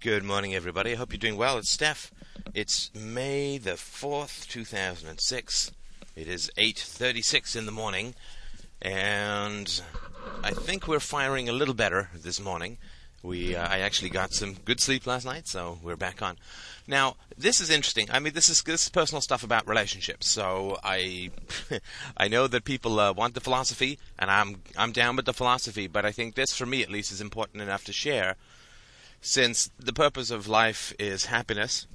Good morning, everybody. I hope you're doing well. It's Steph. It's May the 4th, 2006. It is 8.36 in the morning, and I think we're firing a little better this morning. We, uh, I actually got some good sleep last night, so we're back on. Now, this is interesting. I mean, this is this is personal stuff about relationships. So I, I know that people uh, want the philosophy, and I'm I'm down with the philosophy. But I think this, for me at least, is important enough to share since the purpose of life is happiness,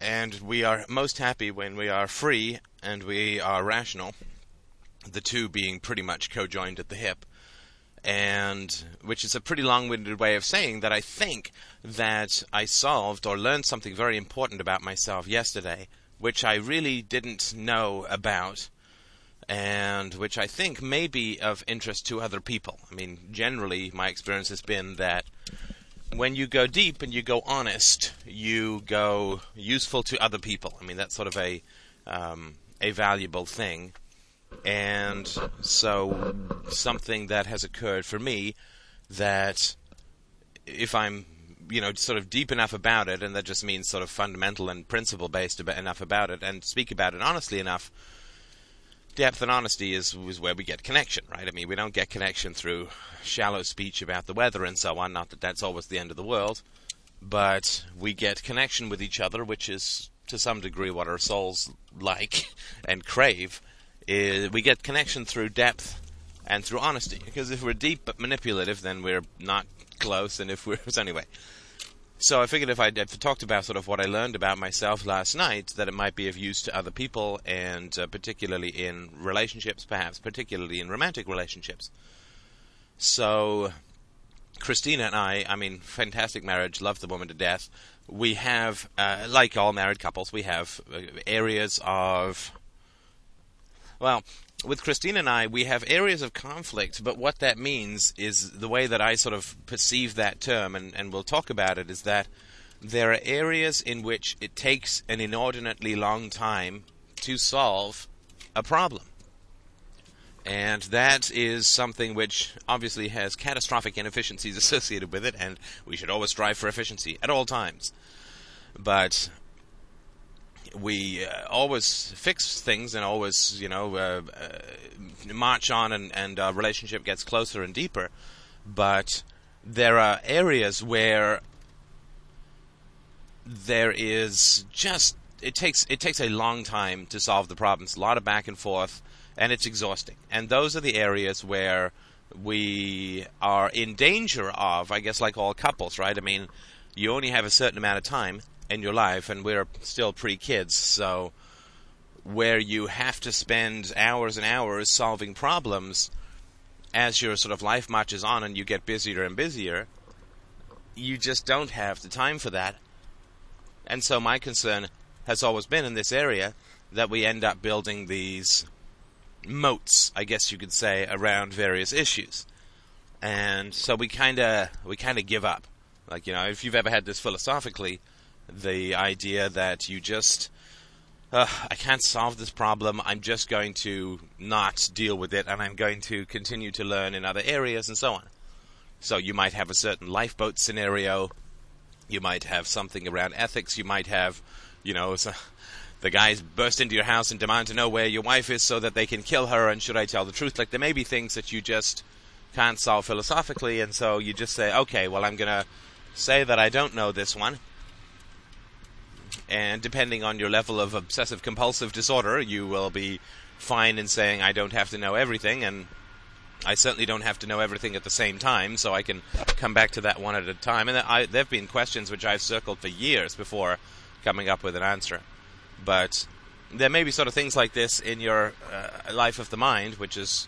and we are most happy when we are free and we are rational, the two being pretty much co-joined at the hip, and which is a pretty long-winded way of saying that I think that I solved or learned something very important about myself yesterday, which I really didn't know about and which I think may be of interest to other people. I mean, generally, my experience has been that when you go deep and you go honest, you go useful to other people. I mean, that's sort of a um, a valuable thing, and so something that has occurred for me that if I'm you know sort of deep enough about it, and that just means sort of fundamental and principle based enough about it, and speak about it honestly enough depth and honesty is, is where we get connection, right? I mean, we don't get connection through shallow speech about the weather and so on. Not that that's always the end of the world, but we get connection with each other, which is to some degree what our souls like and crave. Is we get connection through depth and through honesty. Because if we're deep but manipulative, then we're not close. And if we're so anyway, so I figured if I talked about sort of what I learned about myself last night, that it might be of use to other people, and uh, particularly in relationships, perhaps particularly in romantic relationships. So, Christina and I, I mean, fantastic marriage, love the woman to death. We have, uh, like all married couples, we have uh, areas of, well, with Christine and I, we have areas of conflict, but what that means is the way that I sort of perceive that term, and, and we'll talk about it, is that there are areas in which it takes an inordinately long time to solve a problem. And that is something which obviously has catastrophic inefficiencies associated with it, and we should always strive for efficiency at all times. But we uh, always fix things and always, you know, uh, uh, march on and, and our relationship gets closer and deeper. But there are areas where there is just it takes it takes a long time to solve the problems, a lot of back and forth, and it's exhausting. And those are the areas where we are in danger of, I guess, like all couples, right? I mean, you only have a certain amount of time in your life, and we're still pre kids, so where you have to spend hours and hours solving problems as your sort of life marches on and you get busier and busier, you just don't have the time for that. And so my concern has always been in this area that we end up building these moats, I guess you could say, around various issues. And so we kind of we kind of give up. Like, you know, if you've ever had this philosophically, the idea that you just uh, I can't solve this problem. I'm just going to not deal with it, and I'm going to continue to learn in other areas and so on. So you might have a certain lifeboat scenario. You might have something around ethics. You might have, you know, so the guys burst into your house and demand to know where your wife is so that they can kill her. And should I tell the truth? Like there may be things that you just can't solve philosophically, and so you just say, okay, well, I'm gonna say that I don't know this one and depending on your level of obsessive compulsive disorder, you will be fine in saying, I don't have to know everything, and I certainly don't have to know everything at the same time, so I can come back to that one at a time. And there have been questions which I've circled for years before coming up with an answer. But there may be sort of things like this in your uh, life of the mind, which is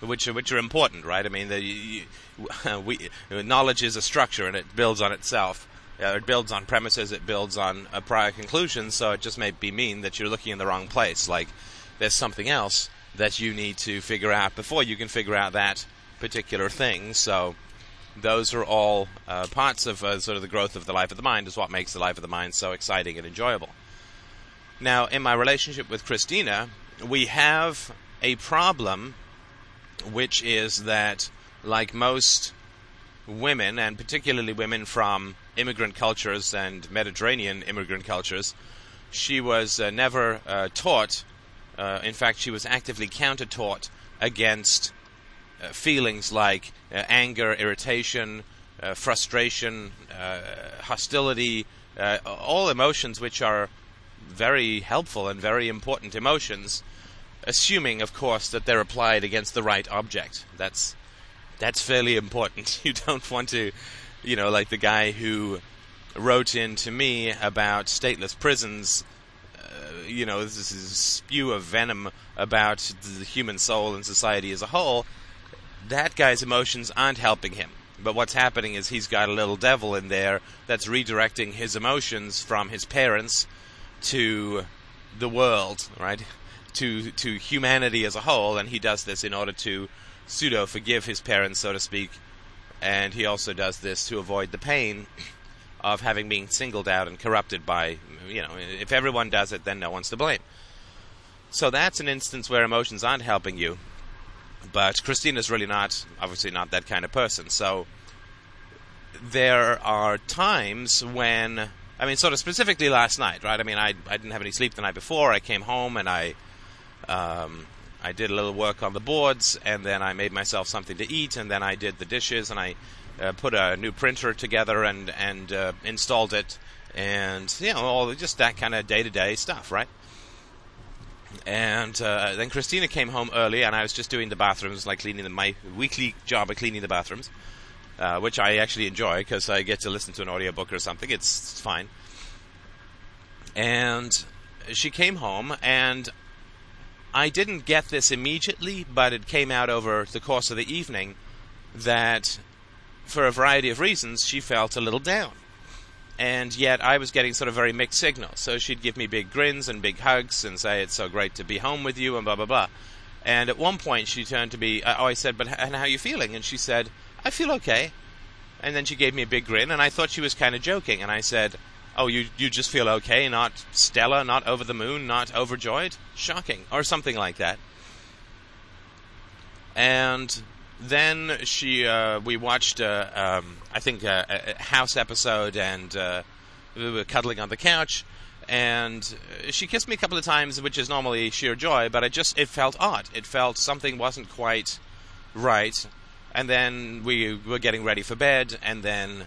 which are, which are important, right? I mean, the, you, we, knowledge is a structure and it builds on itself uh, it builds on premises, it builds on a prior conclusion, so it just may be mean that you're looking in the wrong place. Like, there's something else that you need to figure out before you can figure out that particular thing. So, those are all uh, parts of uh, sort of the growth of the life of the mind, is what makes the life of the mind so exciting and enjoyable. Now, in my relationship with Christina, we have a problem, which is that, like most women, and particularly women from immigrant cultures and Mediterranean immigrant cultures, she was uh, never uh, taught. Uh, in fact, she was actively counter-taught against uh, feelings like uh, anger, irritation, frustration, hostility, all emotions which are very helpful and very important emotions, assuming, of course, that they're applied against the right object. That's that's fairly important. You don't want to, you know, like the guy who wrote in to me about stateless prisons. Uh, you know, this is a spew of venom about the human soul and society as a whole. That guy's emotions aren't helping him. But what's happening is he's got a little devil in there that's redirecting his emotions from his parents to the world, right? To to humanity as a whole, and he does this in order to pseudo forgive his parents, so to speak, and he also does this to avoid the pain of having been singled out and corrupted by, you know, if everyone does it, then no one's to blame. So that's an instance where emotions aren't helping you. But Christina's really not, obviously, not that kind of person. So there are times when, I mean, sort of specifically last night, right? I mean, I, I didn't have any sleep the night before. I came home and I, um, I did a little work on the boards, and then I made myself something to eat, and then I did the dishes, and I uh, put a new printer together and and uh, installed it, and you know all just that kind of day to day stuff, right? And uh, then Christina came home early, and I was just doing the bathrooms, like cleaning the, my weekly job of cleaning the bathrooms, uh, which I actually enjoy because I get to listen to an audiobook or something. It's, it's fine. And she came home, and I didn't get this immediately, but it came out over the course of the evening that, for a variety of reasons, she felt a little down. And yet I was getting sort of very mixed signals. So she'd give me big grins and big hugs and say, It's so great to be home with you, and blah, blah, blah. And at one point she turned to me, uh, oh, I said, But and how are you feeling? And she said, I feel okay. And then she gave me a big grin, and I thought she was kind of joking. And I said, oh, you you just feel okay, not stellar, not over the moon, not overjoyed, shocking, or something like that. And then she, uh, we watched, uh, um, I think, uh, a house episode, and uh, we were cuddling on the couch. And she kissed me a couple of times, which is normally sheer joy, but it just it felt odd. It felt something wasn't quite right. And then we were getting ready for bed, and then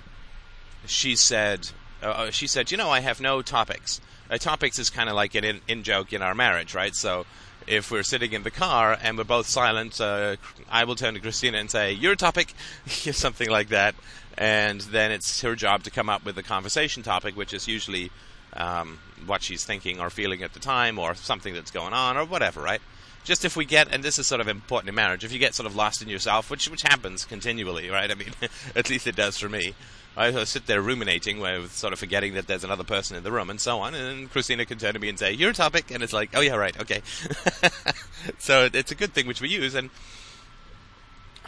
she said, uh, uh, she said, "You know, I have no topics. Uh, topics is kind of like an in, in, joke in our marriage, right? So." If we're sitting in the car and we're both silent, uh, I will turn to Christina and say, "Your topic," something like that, and then it's her job to come up with a conversation topic, which is usually um, what she's thinking or feeling at the time, or something that's going on, or whatever, right? Just if we get, and this is sort of important in marriage, if you get sort of lost in yourself, which which happens continually, right? I mean, at least it does for me. I sit there ruminating, with sort of forgetting that there's another person in the room, and so on. And Christina can turn to me and say, "Your topic," and it's like, "Oh yeah, right, okay." so it's a good thing which we use. And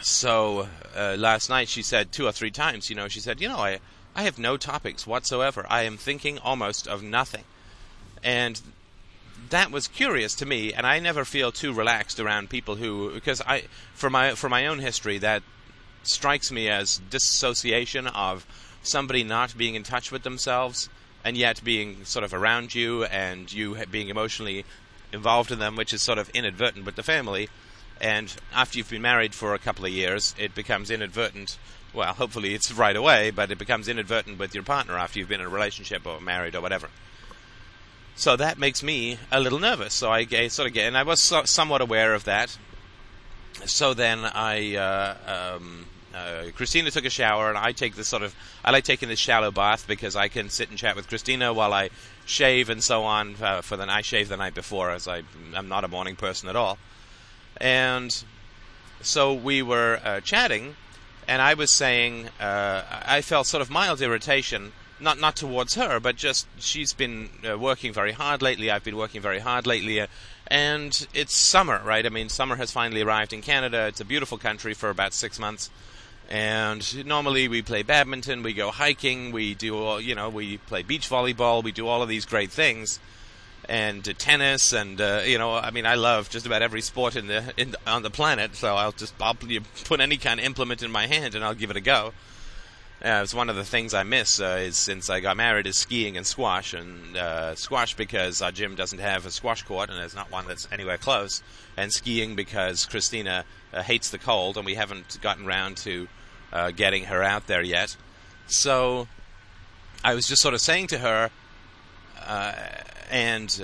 so uh, last night she said two or three times, you know, she said, "You know, I I have no topics whatsoever. I am thinking almost of nothing," and that was curious to me, and I never feel too relaxed around people who, because I, for my for my own history, that strikes me as dissociation of somebody not being in touch with themselves and yet being sort of around you and you being emotionally involved in them, which is sort of inadvertent with the family. And after you've been married for a couple of years, it becomes inadvertent. Well, hopefully it's right away, but it becomes inadvertent with your partner after you've been in a relationship or married or whatever. So that makes me a little nervous. So I sort of get, and I was so, somewhat aware of that. So then I uh, um, uh, Christina took a shower, and I take this sort of I like taking this shallow bath because I can sit and chat with Christina while I shave and so on. Uh, for the I shave the night before, as I I'm not a morning person at all, and so we were uh, chatting, and I was saying uh, I felt sort of mild irritation. Not not towards her, but just she's been uh, working very hard lately. I've been working very hard lately uh, and it's summer, right? I mean, summer has finally arrived in Canada. It's a beautiful country for about six months, and normally we play badminton, we go hiking, we do all, you know, we play beach volleyball, we do all of these great things, and tennis, and uh, you know, I mean, I love just about every sport in the in, on the planet. So I'll just I'll put any kind of implement in my hand and I'll give it a go. Uh, it's one of the things I miss uh, is since I got married is skiing and squash and uh, squash because our gym doesn't have a squash court and there's not one that's anywhere close and skiing because Christina uh, hates the cold and we haven't gotten round to uh, getting her out there yet. So I was just sort of saying to her, and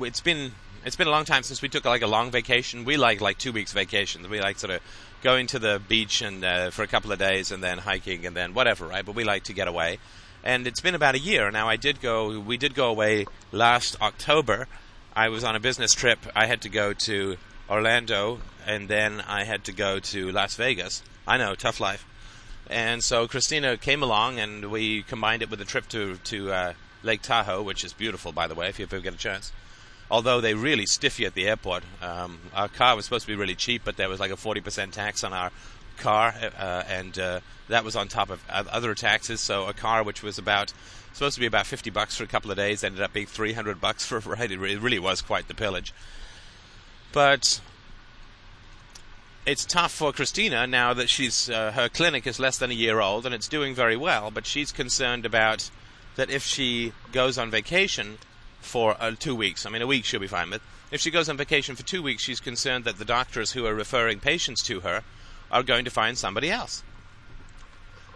it's been it's been a long time since we took like a long vacation. We like like two weeks vacation. We like sort of going to the beach and uh, for a couple of days and then hiking and then whatever, right? But we like to get away. And it's been about a year now. I did go. We did go away last October. I was on a business trip. I had to go to Orlando and then I had to go to Las Vegas. I know, tough life. And so Christina came along and we combined it with a trip to to uh, Lake Tahoe, which is beautiful, by the way, if you ever get a chance although they really stiff you at the airport. Um, our car was supposed to be really cheap, but there was like a 40% tax on our car, uh, and uh, that was on top of other taxes. So a car which was about supposed to be about 50 bucks for a couple of days ended up being 300 bucks for a ride. It really was quite the pillage. But it's tough for Christina now that she's uh, her clinic is less than a year old and it's doing very well, but she's concerned about that if she goes on vacation for uh, two weeks. I mean, a week she'll be fine with. If she goes on vacation for two weeks, she's concerned that the doctors who are referring patients to her are going to find somebody else.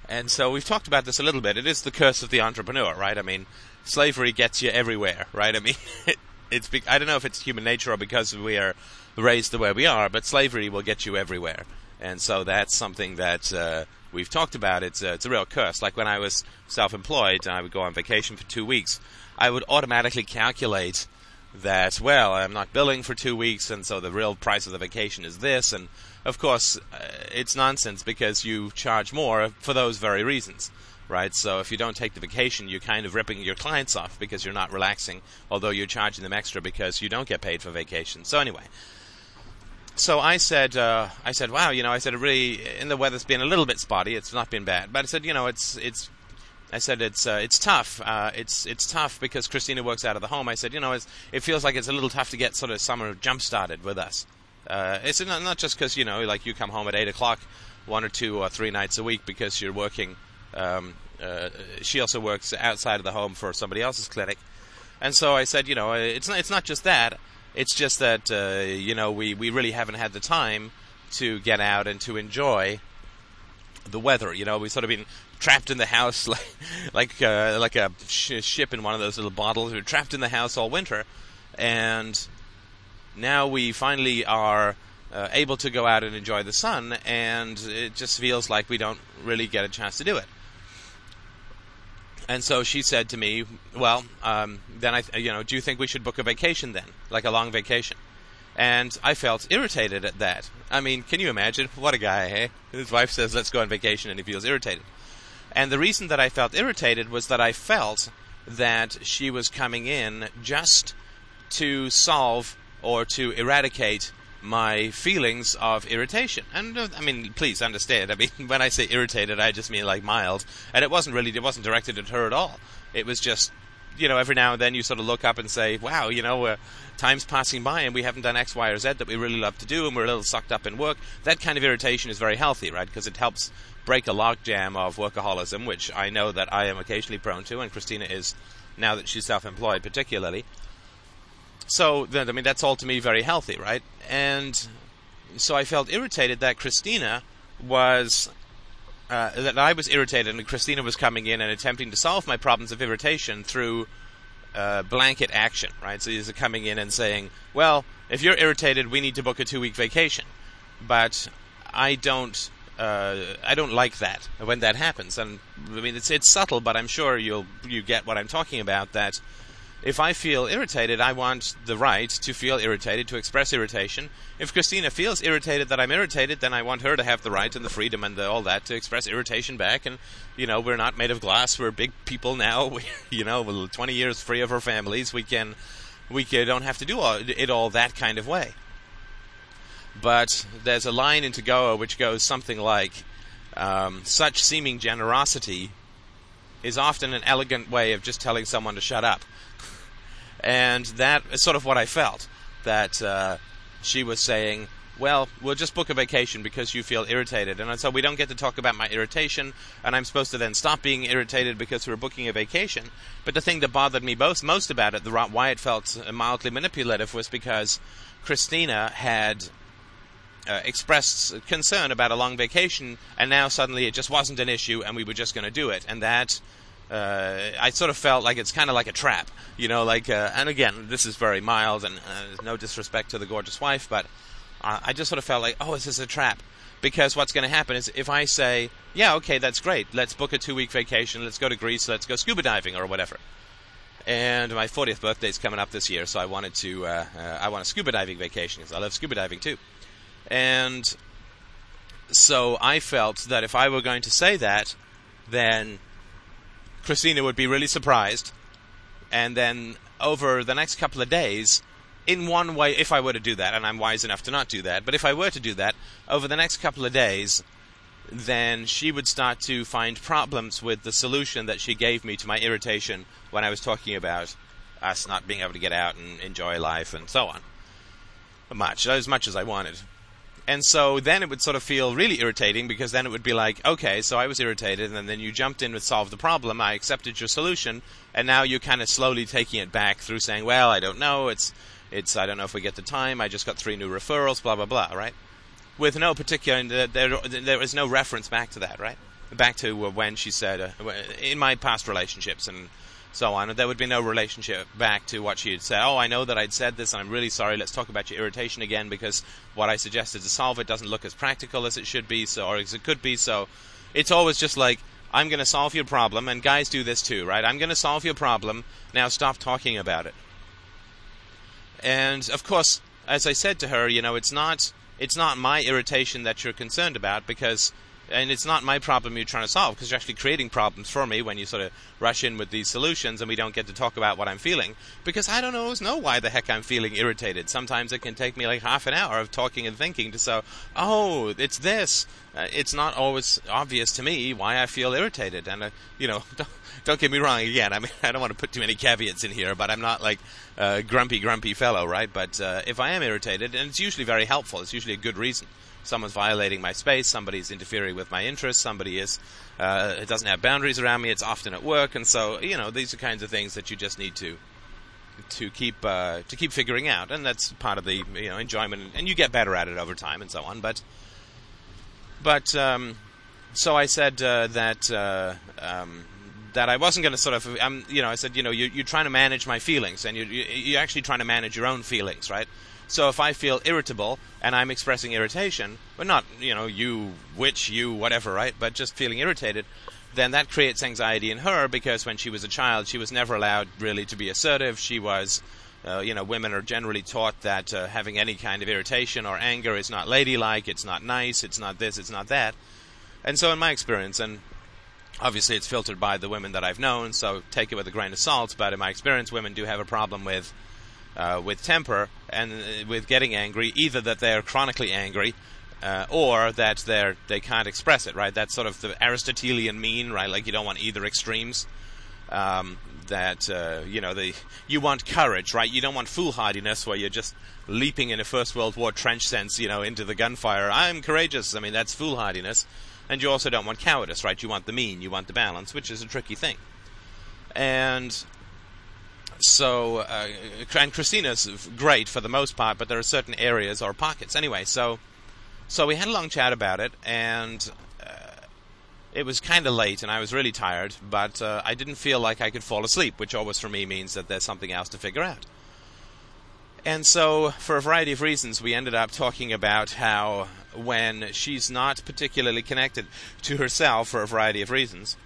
And so we've talked about this a little bit. It is the curse of the entrepreneur, right? I mean, slavery gets you everywhere, right? I mean, it's be- I don't know if it's human nature or because we are raised the way we are, but slavery will get you everywhere. And so that's something that uh, we've talked about. It's a, it's a real curse. Like when I was self-employed, I would go on vacation for two weeks I would automatically calculate that, well, I'm not billing for two weeks, and so the real price of the vacation is this. And of course, uh, it's nonsense because you charge more for those very reasons, right? So if you don't take the vacation, you're kind of ripping your clients off because you're not relaxing, although you're charging them extra because you don't get paid for vacation. So anyway. So I said, uh, I said, wow, you know, I said, really, and the weather's been a little bit spotty. It's not been bad, but I said, you know, it's it's I said it's uh, it's tough. Uh, it's it's tough because Christina works out of the home. I said, you know, it feels like it's a little tough to get sort of summer jump started with us. Uh, it's not, not just because you know, like you come home at eight o'clock, one or two or three nights a week because you're working. Um, uh, she also works outside of the home for somebody else's clinic, and so I said, you know, it's not it's not just that. It's just that uh, you know we we really haven't had the time to get out and to enjoy the weather. You know, we've sort of been trapped in the house like like uh, like a sh- ship in one of those little bottles. We are trapped in the house all winter, and now we finally are uh, able to go out and enjoy the sun, and it just feels like we don't really get a chance to do it. And so she said to me, "Well, um, then I, you know, do you think we should book a vacation then, like a long vacation?" And I felt irritated at that. I mean, can you imagine? What a guy, hey? His wife says, "Let's go on vacation," and he feels irritated. And the reason that I felt irritated was that I felt that she was coming in just to solve or to eradicate my feelings of irritation. And uh, I mean, please understand. I mean, when I say irritated, I just mean like mild. And it wasn't really, it wasn't directed at her at all. It was just, you know, every now and then you sort of look up and say, wow, you know, time's passing by and we haven't done X, Y, or Z that we really love to do and we're a little sucked up in work. That kind of irritation is very healthy, right? Because it helps break a logjam of workaholism, which I know that I am occasionally prone to, and Christina is now that she's self-employed, particularly. So, I mean, that's all to me very healthy, right? And so I felt irritated that Christina was uh, that I was irritated, and Christina was coming in and attempting to solve my problems of irritation through uh, blanket action, right? So he's coming in and saying, "Well, if you're irritated, we need to book a two-week vacation." But I don't uh, I don't like that when that happens. And I mean, it's it's subtle, but I'm sure you'll you get what I'm talking about. That if I feel irritated, I want the right to feel irritated, to express irritation. If Christina feels irritated that I'm irritated, then I want her to have the right and the freedom and the, all that to express irritation back. And you know, we're not made of glass. We're big people now. We, you know, 20 years free of our families. We can we can, don't have to do all, it all that kind of way. But there's a line in Goa which goes something like, um, "Such seeming generosity is often an elegant way of just telling someone to shut up." And that is sort of what I felt. That uh, she was saying, well, we'll just book a vacation because you feel irritated. And so we don't get to talk about my irritation, and I'm supposed to then stop being irritated because we're booking a vacation. But the thing that bothered me most, most about it, the, why it felt mildly manipulative, was because Christina had uh, expressed concern about a long vacation, and now suddenly it just wasn't an issue, and we were just going to do it. And that uh, I sort of felt like it's kind of like a trap, you know. Like, uh, and again, this is very mild, and uh, no disrespect to the gorgeous wife, but I just sort of felt like, oh, this is a trap. Because what's going to happen is if I say, yeah, okay, that's great, let's book a two week vacation, let's go to Greece, let's go scuba diving or whatever. And my 40th birthday is coming up this year, so I wanted to, uh, uh, I want a scuba diving vacation because I love scuba diving too. And so I felt that if I were going to say that, then Christina would be really surprised. And then over the next couple of days, in one way, if I were to do that, and I'm wise enough to not do that, but if I were to do that, over the next couple of days, then she would start to find problems with the solution that she gave me to my irritation when I was talking about us not being able to get out and enjoy life and so on. Much, as much as I wanted. And so then it would sort of feel really irritating because then it would be like, okay, so I was irritated and then you jumped in to solve the problem. I accepted your solution. And now you're kind of slowly taking it back through saying, well, I don't know. It's, it's, I don't know if we get the time. I just got three new referrals, blah, blah, blah, right? With no particular, there, there is no reference back to that, right? Back to when she said, uh, in my past relationships and so on. There would be no relationship back to what she had said. Oh, I know that I'd said this, and I'm really sorry. Let's talk about your irritation again because what I suggested to solve it doesn't look as practical as it should be, so or as it could be. So it's always just like I'm going to solve your problem, and guys do this too, right? I'm going to solve your problem. Now stop talking about it. And of course, as I said to her, you know, it's not it's not my irritation that you're concerned about because and it's not my problem you're trying to solve because you're actually creating problems for me when you sort of rush in with these solutions and we don't get to talk about what I'm feeling because I don't always know why the heck I'm feeling irritated. Sometimes it can take me like half an hour of talking and thinking to say, oh, it's this. Uh, it's not always obvious to me why I feel irritated. And, uh, you know, don't, don't, get me wrong again. I mean, I don't want to put too many caveats in here, but I'm not like a grumpy, grumpy fellow, right? But uh, if I am irritated, and it's usually very helpful, it's usually a good reason someone's violating my space, somebody's interfering with my interests, somebody is uh, doesn't have boundaries around me. It's often at work, and so you know these are kinds of things that you just need to to keep uh, to keep figuring out, and that's part of the you know enjoyment, and you get better at it over time, and so on. But but um, so I said uh, that. Uh, um, that I wasn't going to sort of, um, you know, I said, you know, you, you're trying to manage my feelings, and you, you're actually trying to manage your own feelings, right? So if I feel irritable and I'm expressing irritation, but not, you know, you, which, you, whatever, right? But just feeling irritated, then that creates anxiety in her because when she was a child, she was never allowed really to be assertive. She was, uh, you know, women are generally taught that uh, having any kind of irritation or anger is not ladylike, it's not nice, it's not this, it's not that. And so, in my experience, and obviously it's filtered by the women that I've known, so take it with a grain of salt, but in my experience, women do have a problem with uh, with temper and uh, with getting angry, either that they are chronically angry uh, or that they're they can't express it. Right? That's sort of the Aristotelian mean, right? Like you don't want either extremes. Um, that uh, you know the you want courage, right? You don't want foolhardiness where you're just leaping in a First World War trench sense, you know, into the gunfire. I'm courageous. I mean, that's foolhardiness. And you also don't want cowardice, right? You want the mean, you want the balance, which is a tricky thing. And so uh, and Christina's great for the most part, but there are certain areas or pockets anyway. So so we had a long chat about it, and uh, it was kind of late, and I was really tired, but uh, I didn't feel like I could fall asleep, which always for me means that there's something else to figure out. And so, for a variety of reasons, we ended up talking about how when she's not particularly connected to herself for a variety of reasons,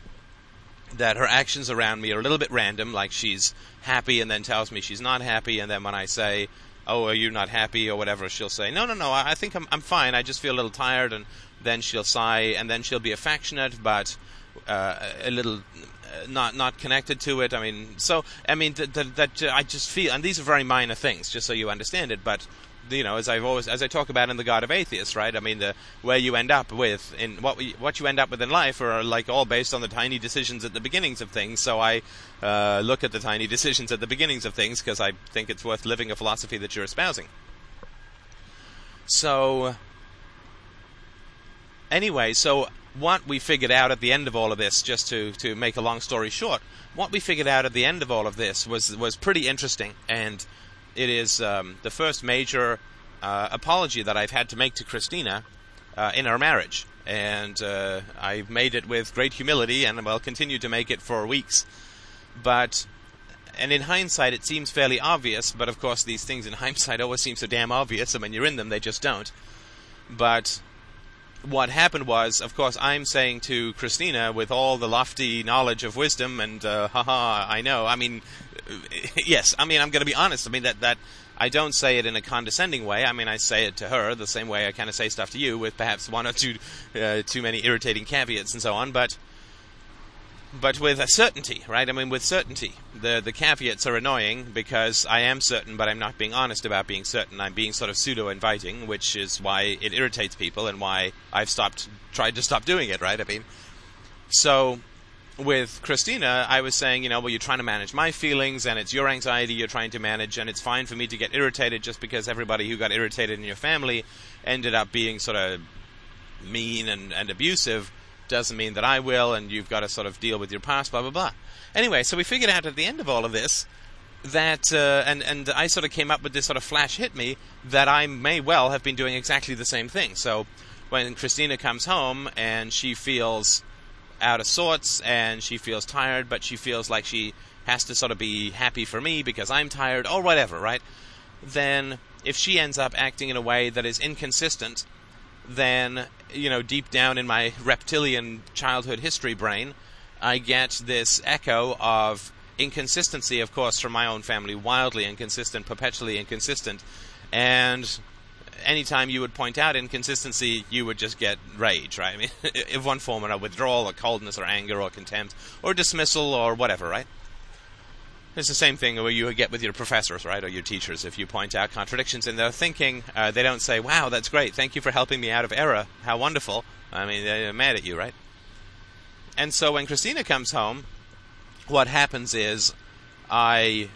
that her actions around me are a little bit random, like she's happy and then tells me she's not happy, and then when I say, "Oh, are you not happy?" or whatever, she'll say, "No, no, no, I, think I'm I'm fine. I just feel a little tired," and then she'll sigh, and then she'll be affectionate, but uh, a little uh, not not connected to it. I mean, so I mean that, that, that I just feel, and these are very minor things, just so you understand it, but you know, as I've always, as I talk about in the God of Atheists, right? I mean, the where you end up with in what we, what you end up with in life are like all based on the tiny decisions at the beginnings of things. So I uh, look at the tiny decisions at the beginnings of things because I think it's worth living a philosophy that you're espousing. So, anyway, so what we figured out at the end of all of this, just to, to make a long story short, what we figured out at the end of all of this was was pretty interesting, and it is um, the first major uh, apology that I've had to make to Christina uh, in our marriage, and uh, I've made it with great humility, and will continue to make it for weeks. But and in hindsight, it seems fairly obvious, but of course, these things in hindsight always seem so damn obvious, and when you're in them, they just don't. But what happened was, of course, I'm saying to Christina with all the lofty knowledge of wisdom and uh, haha, I know. I mean, yes, I mean I'm going to be honest. I mean that that I don't say it in a condescending way. I mean I say it to her the same way I kind of say stuff to you, with perhaps one or two uh, too many irritating caveats and so on. But but with a certainty, right? I mean, with certainty. The the caveats are annoying because I am certain, but I'm not being honest about being certain. I'm being sort of pseudo inviting, which is why it irritates people and why I've stopped tried to stop doing it, right? I mean, so with Christina, I was saying, you know, well, you're trying to manage my feelings, and it's your anxiety you're trying to manage, and it's fine for me to get irritated just because everybody who got irritated in your family ended up being sort of mean and, and abusive doesn't mean that I will, and you've got to sort of deal with your past, blah blah blah. Anyway, so we figured out at the end of all of this that, uh, and and I sort of came up with this sort of flash hit me that I may well have been doing exactly the same thing. So when Christina comes home and she feels out of sorts and she feels tired, but she feels like she has to sort of be happy for me because I'm tired or whatever, right? Then if she ends up acting in a way that is inconsistent then you know deep down in my reptilian childhood history brain, I get this echo of inconsistency, of course, from my own family, wildly inconsistent, perpetually inconsistent, and anytime you would point out inconsistency, you would just get rage, right? I mean, if one form or a withdrawal, or coldness, or anger, or contempt, or dismissal, or whatever, right? It's the same thing where you get with your professors, right, or your teachers. If you point out contradictions in their thinking, uh, they don't say, "Wow, that's great! Thank you for helping me out of error. How wonderful!" I mean, they're mad at you, right? And so when Christina comes home, what happens is I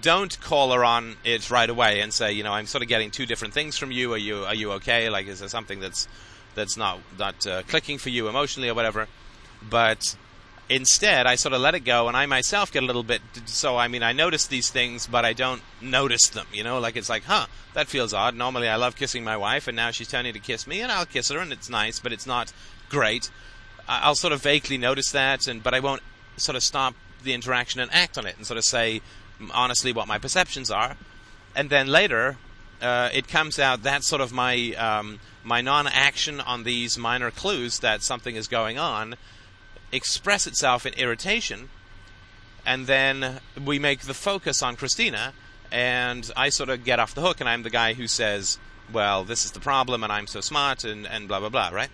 don't call her on it right away and say, you know, I'm sort of getting two different things from you. Are you are you okay? Like, is there something that's that's not not uh, clicking for you emotionally or whatever? But instead, I sort of let it go, and I myself get a little bit. So, I mean, I notice these things, but I don't notice them. You know, like it's like, huh, that feels odd. Normally, I love kissing my wife, and now she's turning to kiss me, and I'll kiss her, and it's nice, but it's not great. I'll sort of vaguely notice that, and but I won't sort of stop the interaction and act on it, and sort of say honestly what my perceptions are, and then later. Uh, it comes out that's sort of my um, my non-action on these minor clues that something is going on express itself in irritation, and then we make the focus on Christina, and I sort of get off the hook, and I'm the guy who says, well, this is the problem, and I'm so smart, and, and blah, blah, blah, right?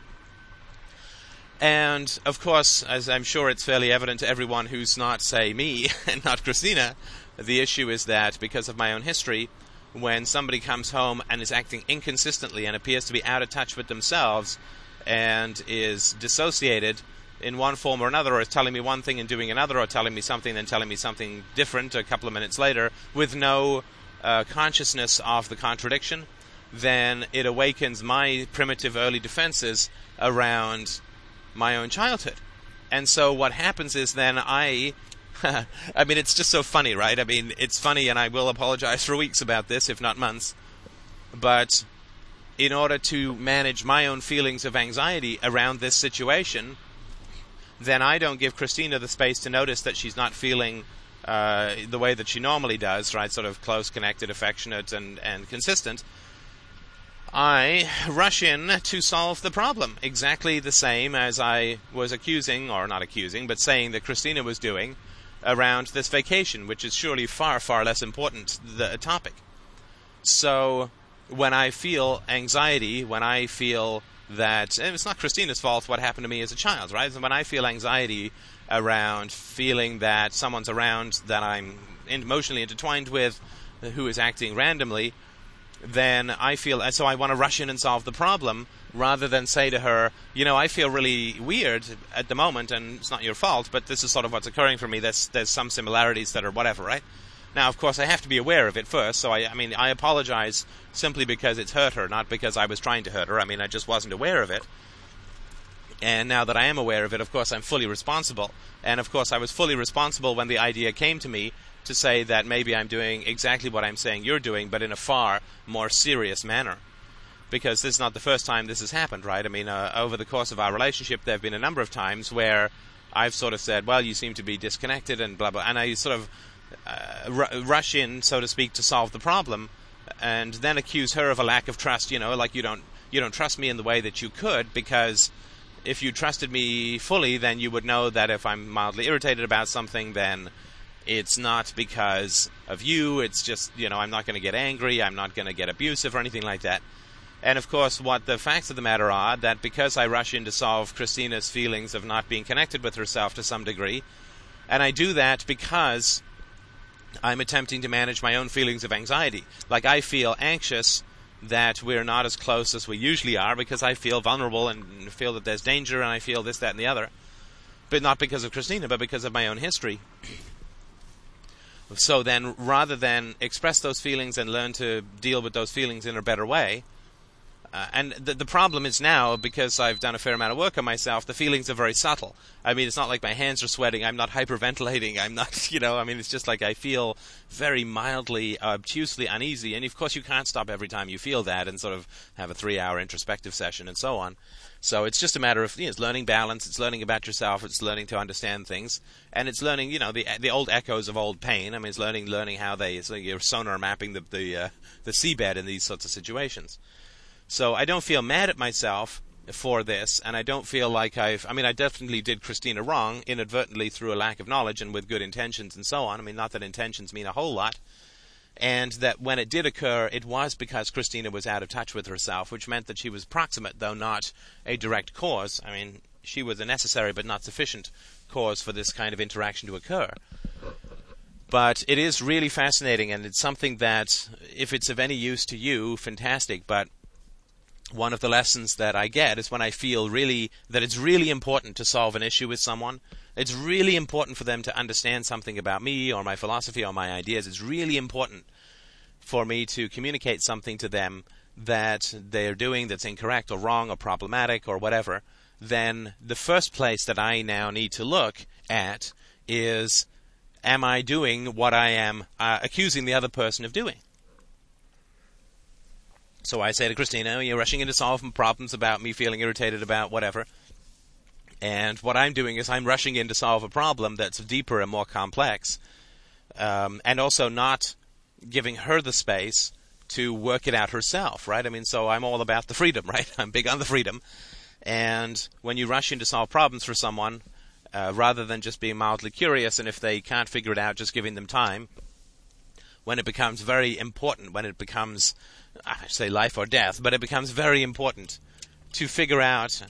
And of course, as I'm sure it's fairly evident to everyone who's not, say, me and not Christina, the issue is that because of my own history, when somebody comes home and is acting inconsistently and appears to be out of touch with themselves and is dissociated in one form or another, or is telling me one thing and doing another, or telling me something and telling me something different a couple of minutes later, with no uh, consciousness of the contradiction, then it awakens my primitive early defenses around my own childhood. And so what happens is then I. I mean, it's just so funny, right? I mean, it's funny, and I will apologize for weeks about this, if not months. But in order to manage my own feelings of anxiety around this situation, then I don't give Christina the space to notice that she's not feeling uh, the way that she normally does, right? Sort of close, connected, affectionate, and, and consistent. I rush in to solve the problem, exactly the same as I was accusing, or not accusing, but saying that Christina was doing around this vacation, which is surely far, far less important the topic. So when I feel anxiety, when I feel that it's not Christina's fault what happened to me as a child, right? And when I feel anxiety around feeling that someone's around that I'm emotionally intertwined with, who is acting randomly, then I feel so I want to rush in and solve the problem rather than say to her, you know, I feel really weird at the moment, and it's not your fault, but this is sort of what's occurring for me. There's there's some similarities that are whatever, right? Now, of course, I have to be aware of it first. So I, I mean, I apologize simply because it's hurt her, not because I was trying to hurt her. I mean, I just wasn't aware of it. And now that I am aware of it, of course, I'm fully responsible. And of course, I was fully responsible when the idea came to me to say that maybe I'm doing exactly what I'm saying you're doing, but in a far more serious manner. Because this is not the first time this has happened, right? I mean, uh, over the course of our relationship, there have been a number of times where I've sort of said, well, you seem to be disconnected and blah, blah. And I sort of Uh, r- rush in, so to speak, to solve the problem and then accuse her of a lack of trust, you know, like you don't you don't trust me in the way that you could because if you trusted me fully, then you would know that if I'm mildly irritated about something, then it's not because of you. It's just, you know, I'm not going to get angry. I'm not going to get abusive or anything like that. And of course, what the facts of the matter are that because I rush in to solve Christina's feelings of not being connected with herself to some degree, and I do that because I'm attempting to manage my own feelings of anxiety. Like I feel anxious that we're not as close as we usually are because I feel vulnerable and feel that there's danger and I feel this, that, and the other. But not because of Christina, but because of my own history. So then, rather than express those feelings and learn to deal with those feelings in a better way, uh, and the, the problem is now because I've done a fair amount of work on myself. The feelings are very subtle. I mean, it's not like my hands are sweating. I'm not hyperventilating. I'm not, you know. I mean, it's just like I feel very mildly, obtusely uneasy. And of course, you can't stop every time you feel that and sort of have a three-hour introspective session and so on. So it's just a matter of you know, it's learning balance. It's learning about yourself. It's learning to understand things, and it's learning, you know, the the old echoes of old pain. I mean, it's learning learning how they it's like your sonar mapping the the uh, the seabed in these sorts of situations. So I don't feel mad at myself for this, and I don't feel like I've. I mean, I definitely did Christina wrong inadvertently through a lack of knowledge and with good intentions and so on. I mean, not that intentions mean a whole lot. And that when it did occur, it was because Christina was out of touch with herself, which meant that she was proximate, though not a direct cause. I mean, she was a necessary but not sufficient cause for this kind of interaction to occur. But it is really fascinating, and it's something that, if it's of any use to you, fantastic. But one of the lessons that I get is when I feel really that it's really important to solve an issue with someone. It's really important for them to understand something about me or my philosophy or my ideas. It's really important for me to communicate something to them that they're doing that's incorrect or wrong or problematic or whatever. Then the first place that I now need to look at is am I doing what I am uh, accusing the other person of doing? So I say to Christina, you're rushing in to solve problems about me feeling irritated about whatever. And what I'm doing is I'm rushing in to solve a problem that's deeper and more complex. Um, and also not giving her the space to work it out herself, right? I mean, so I'm all about the freedom, right? I'm big on the freedom. And when you rush in to solve problems for someone, uh, rather than just being mildly curious, and if they can't figure it out, just giving them time, when it becomes very important, when it becomes I say life or death, but it becomes very important to figure out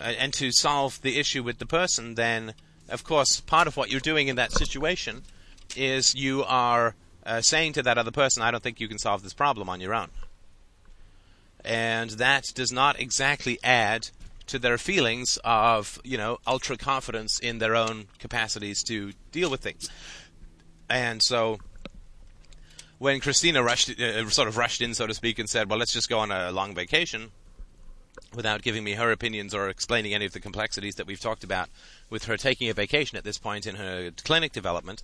uh, and to solve the issue with the person, then of course part of what you're doing in that situation is you are uh, saying to that other person, I don't think you can solve this problem on your own. And that does not exactly add to their feelings of, you know, ultra confidence in their own capacities to deal with things. And so when Christina rushed, uh, sort of rushed in, so to speak, and said, "Well, let's just go on a long vacation," without giving me her opinions or explaining any of the complexities that we've talked about with her taking a vacation at this point in her clinic development,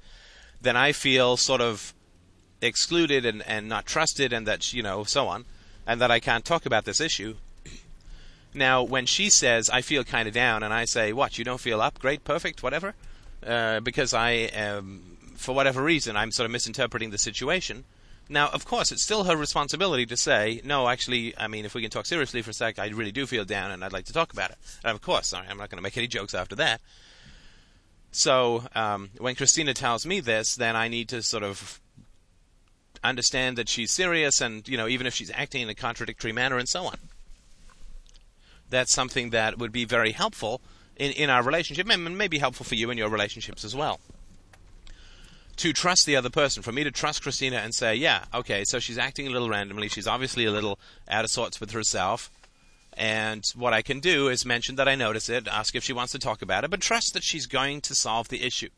then I feel sort of excluded and, and not trusted, and that you know so on, and that I can't talk about this issue. Now, when she says I feel kind of down, and I say, "What? You don't feel up? Great, perfect, whatever," uh, because I am for whatever reason, I'm sort of misinterpreting the situation. Now, of course, it's still her responsibility to say, no, actually, I mean, if we can talk seriously for a sec, I really do feel down and I'd like to talk about it. And of course, sorry, I'm not going to make any jokes after that. So, um, when Christina tells me this, then I need to sort of understand that she's serious and, you know, even if she's acting in a contradictory manner and so on. That's something that would be very helpful in, in our relationship and may be helpful for you in your relationships as well to trust the other person, for me to trust Christina and say, yeah, okay, so she's acting a little randomly. She's obviously a little out of sorts with herself. And what I can do is mention that I notice it, ask if she wants to talk about it, but trust that she's going to solve the issue.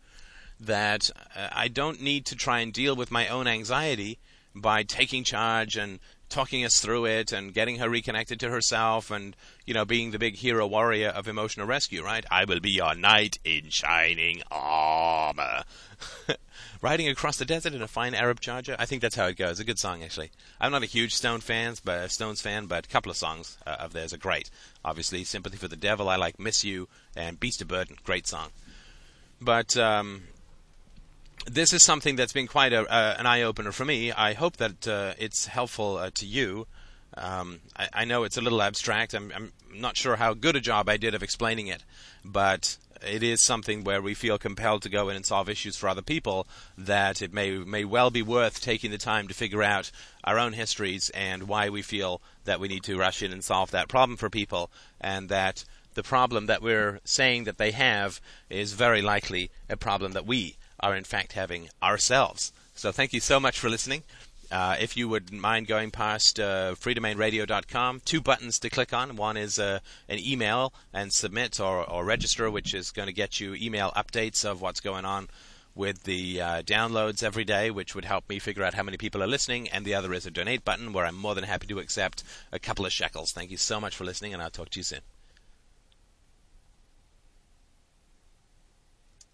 that uh, I don't need to try and deal with my own anxiety by taking charge and talking us through it and getting her reconnected to herself and you know being the big hero warrior of emotional rescue right? I will be your knight in shining armor. Riding across the desert in a fine arab charger. I think that's how it goes. A good song actually. I'm not a huge stone fans but stones fan but a couple of songs uh, of theirs are great. Obviously sympathy for the devil i like miss you and beast of burden great song. But um, this is something that's been quite a, uh, an eye opener for me. I hope that uh, it's helpful uh, to you. Um, I, I, know it's a little abstract. I'm, I'm, not sure how good a job I did of explaining it, but it is something where we feel compelled to go in and solve issues for other people. That it may may well be worth taking the time to figure out our own histories and why we feel that we need to rush in and solve that problem for people, and that the problem that we're saying that they have is very likely a problem that we are in fact having ourselves. So thank you so much for listening. Uh, if you would mind going past uh, freedomainradio.com, two buttons to click on. One is uh, an email and submit or, or register, which is going to get you email updates of what's going on with the uh, downloads every day, which would help me figure out how many people are listening. And the other is a donate button, where I'm more than happy to accept a couple of shekels. Thank you so much for listening, and I'll talk to you soon.